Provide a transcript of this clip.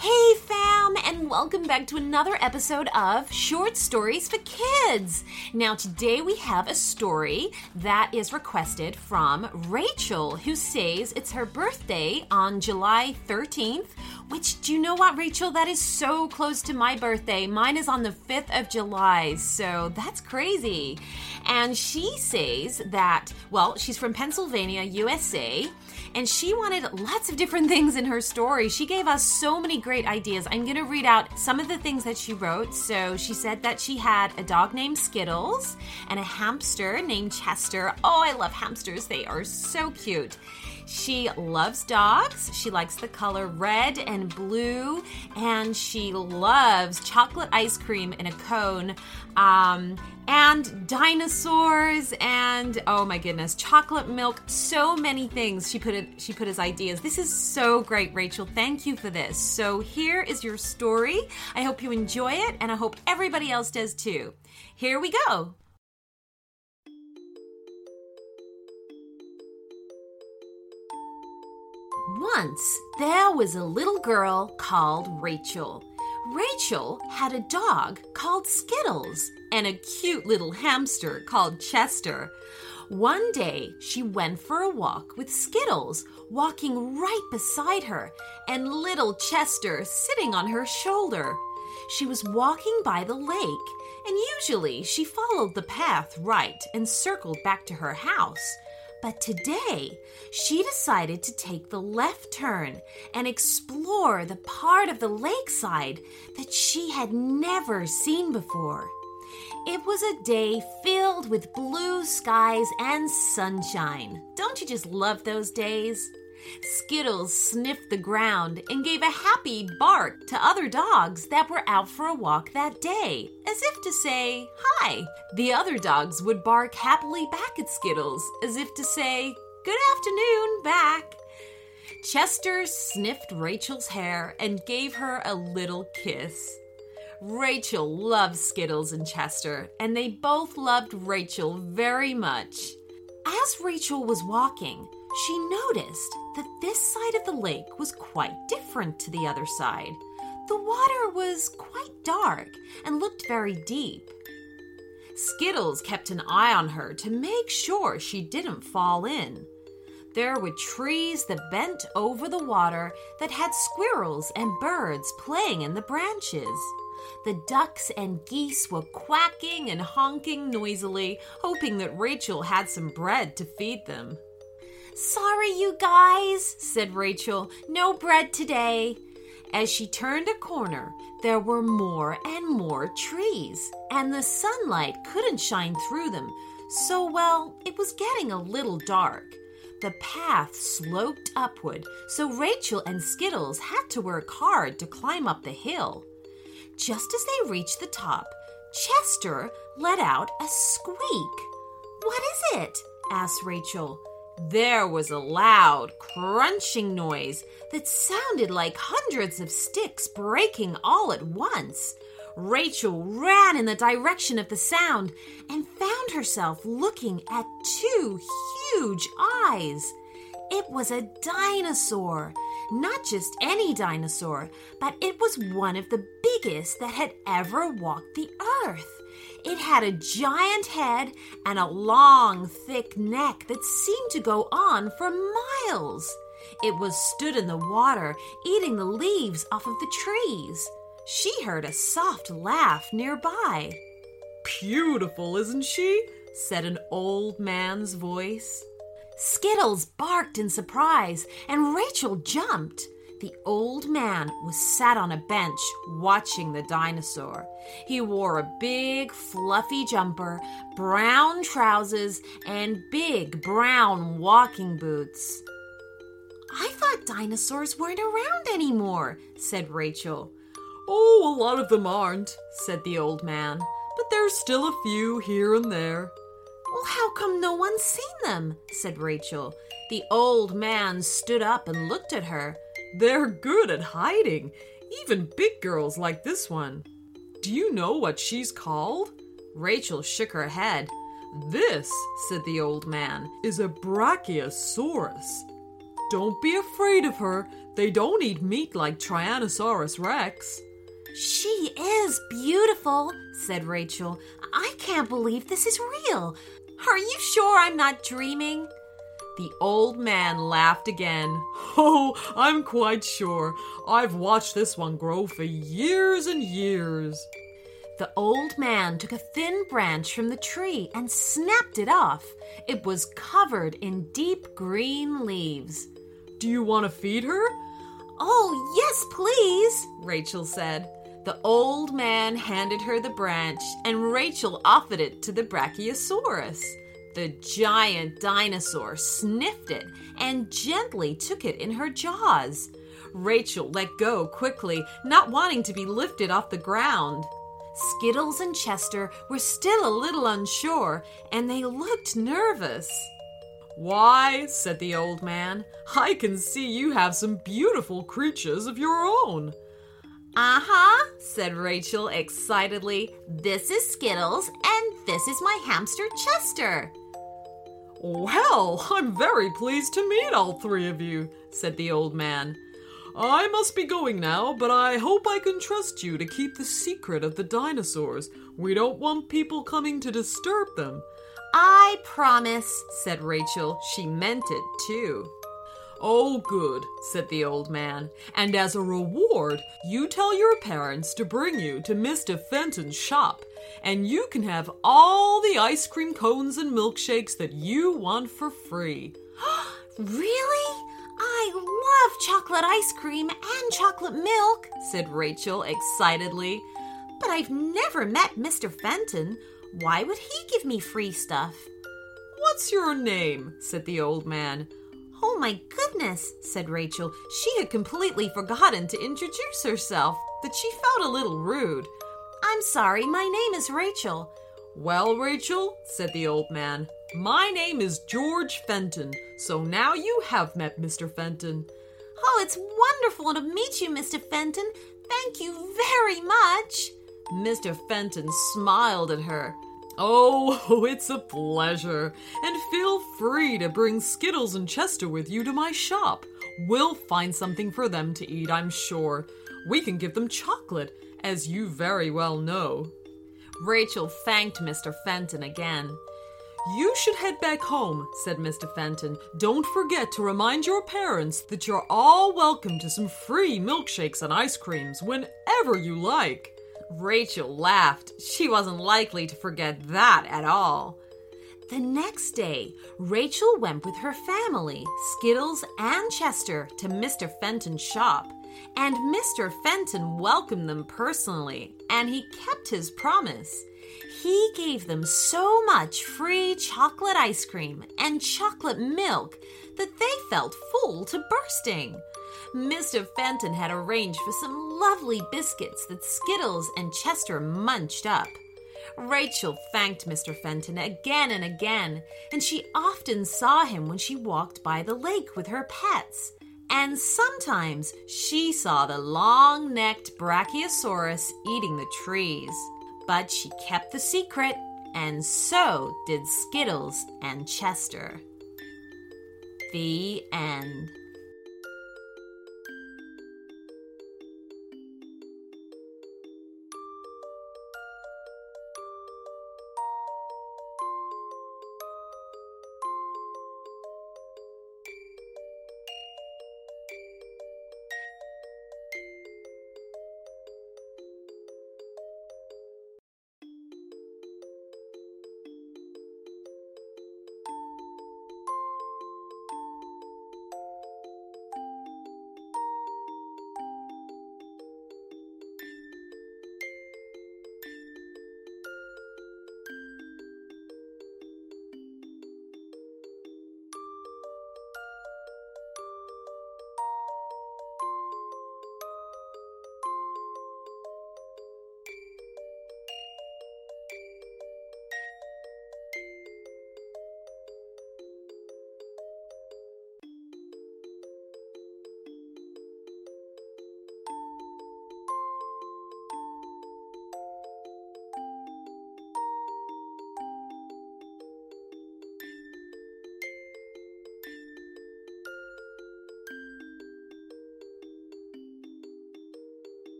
Hey, fam, and welcome back to another episode of Short Stories for Kids. Now, today we have a story that is requested from Rachel, who says it's her birthday on July 13th. Which, do you know what, Rachel? That is so close to my birthday. Mine is on the 5th of July, so that's crazy. And she says that, well, she's from Pennsylvania, USA, and she wanted lots of different things in her story. She gave us so many great ideas. I'm going to read out some of the things that she wrote. So she said that she had a dog named Skittles and a hamster named Chester. Oh, I love hamsters, they are so cute. She loves dogs. She likes the color red and blue, and she loves chocolate ice cream in a cone. Um, and dinosaurs and oh my goodness chocolate milk so many things she put it she put as ideas. This is so great rachel. Thank you for this. So here is your story. I hope you enjoy it and i hope everybody else does too. Here we go Once there was a little girl called Rachel. Rachel had a dog called Skittles and a cute little hamster called Chester. One day she went for a walk with Skittles walking right beside her and little Chester sitting on her shoulder. She was walking by the lake, and usually she followed the path right and circled back to her house. But today, she decided to take the left turn and explore the part of the lakeside that she had never seen before. It was a day filled with blue skies and sunshine. Don't you just love those days? Skittles sniffed the ground and gave a happy bark to other dogs that were out for a walk that day, as if to say, Hi. The other dogs would bark happily back at Skittles, as if to say, Good afternoon, back. Chester sniffed Rachel's hair and gave her a little kiss. Rachel loved Skittles and Chester, and they both loved Rachel very much. As Rachel was walking, she noticed that this side of the lake was quite different to the other side. The water was quite dark and looked very deep. Skittles kept an eye on her to make sure she didn't fall in. There were trees that bent over the water that had squirrels and birds playing in the branches. The ducks and geese were quacking and honking noisily, hoping that Rachel had some bread to feed them. Sorry, you guys, said Rachel. No bread today. As she turned a corner, there were more and more trees, and the sunlight couldn't shine through them, so well, it was getting a little dark. The path sloped upward, so Rachel and Skittles had to work hard to climb up the hill. Just as they reached the top, Chester let out a squeak. What is it? asked Rachel. There was a loud, crunching noise that sounded like hundreds of sticks breaking all at once. Rachel ran in the direction of the sound and found herself looking at two huge eyes. It was a dinosaur. Not just any dinosaur, but it was one of the biggest that had ever walked the earth. It had a giant head and a long, thick neck that seemed to go on for miles. It was stood in the water, eating the leaves off of the trees. She heard a soft laugh nearby. Beautiful, isn't she? said an old man's voice. Skittles barked in surprise, and Rachel jumped. The old man was sat on a bench watching the dinosaur. He wore a big, fluffy jumper, brown trousers, and big brown walking boots. I thought dinosaurs weren't around anymore, said Rachel. Oh, a lot of them aren't, said the old man, but there's still a few here and there. Well, how come no one's seen them? said Rachel. The old man stood up and looked at her. They're good at hiding, even big girls like this one. Do you know what she's called? Rachel shook her head. This, said the old man, is a brachiosaurus. Don't be afraid of her. They don't eat meat like Tyrannosaurus Rex. She is beautiful, said Rachel. I can't believe this is real. Are you sure I'm not dreaming? The old man laughed again. Oh, I'm quite sure. I've watched this one grow for years and years. The old man took a thin branch from the tree and snapped it off. It was covered in deep green leaves. Do you want to feed her? Oh, yes, please, Rachel said. The old man handed her the branch, and Rachel offered it to the Brachiosaurus. The giant dinosaur sniffed it and gently took it in her jaws. Rachel let go quickly, not wanting to be lifted off the ground. Skittles and Chester were still a little unsure, and they looked nervous. Why, said the old man, I can see you have some beautiful creatures of your own. Uh huh, said Rachel excitedly. This is Skittles, and this is my hamster Chester. Well, I'm very pleased to meet all three of you, said the old man. I must be going now, but I hope I can trust you to keep the secret of the dinosaurs. We don't want people coming to disturb them. I promise, said Rachel. She meant it too. Oh, good, said the old man. And as a reward, you tell your parents to bring you to Mr. Fenton's shop, and you can have all the ice cream cones and milkshakes that you want for free. really? I love chocolate ice cream and chocolate milk, said Rachel excitedly. But I've never met Mr. Fenton. Why would he give me free stuff? What's your name? said the old man. Oh my goodness, said Rachel. She had completely forgotten to introduce herself, but she felt a little rude. I'm sorry, my name is Rachel. Well, Rachel, said the old man, my name is George Fenton, so now you have met Mr. Fenton. Oh, it's wonderful to meet you, Mr. Fenton. Thank you very much. Mr. Fenton smiled at her. Oh, it's a pleasure. And feel free to bring Skittles and Chester with you to my shop. We'll find something for them to eat, I'm sure. We can give them chocolate, as you very well know. Rachel thanked Mr. Fenton again. You should head back home, said Mr. Fenton. Don't forget to remind your parents that you're all welcome to some free milkshakes and ice creams whenever you like. Rachel laughed. She wasn't likely to forget that at all. The next day, Rachel went with her family, Skittles and Chester, to Mr. Fenton's shop. And Mr. Fenton welcomed them personally, and he kept his promise. He gave them so much free chocolate ice cream and chocolate milk that they felt full to bursting. Mr. Fenton had arranged for some lovely biscuits that Skittles and Chester munched up. Rachel thanked Mr. Fenton again and again, and she often saw him when she walked by the lake with her pets. And sometimes she saw the long necked Brachiosaurus eating the trees. But she kept the secret, and so did Skittles and Chester. The end.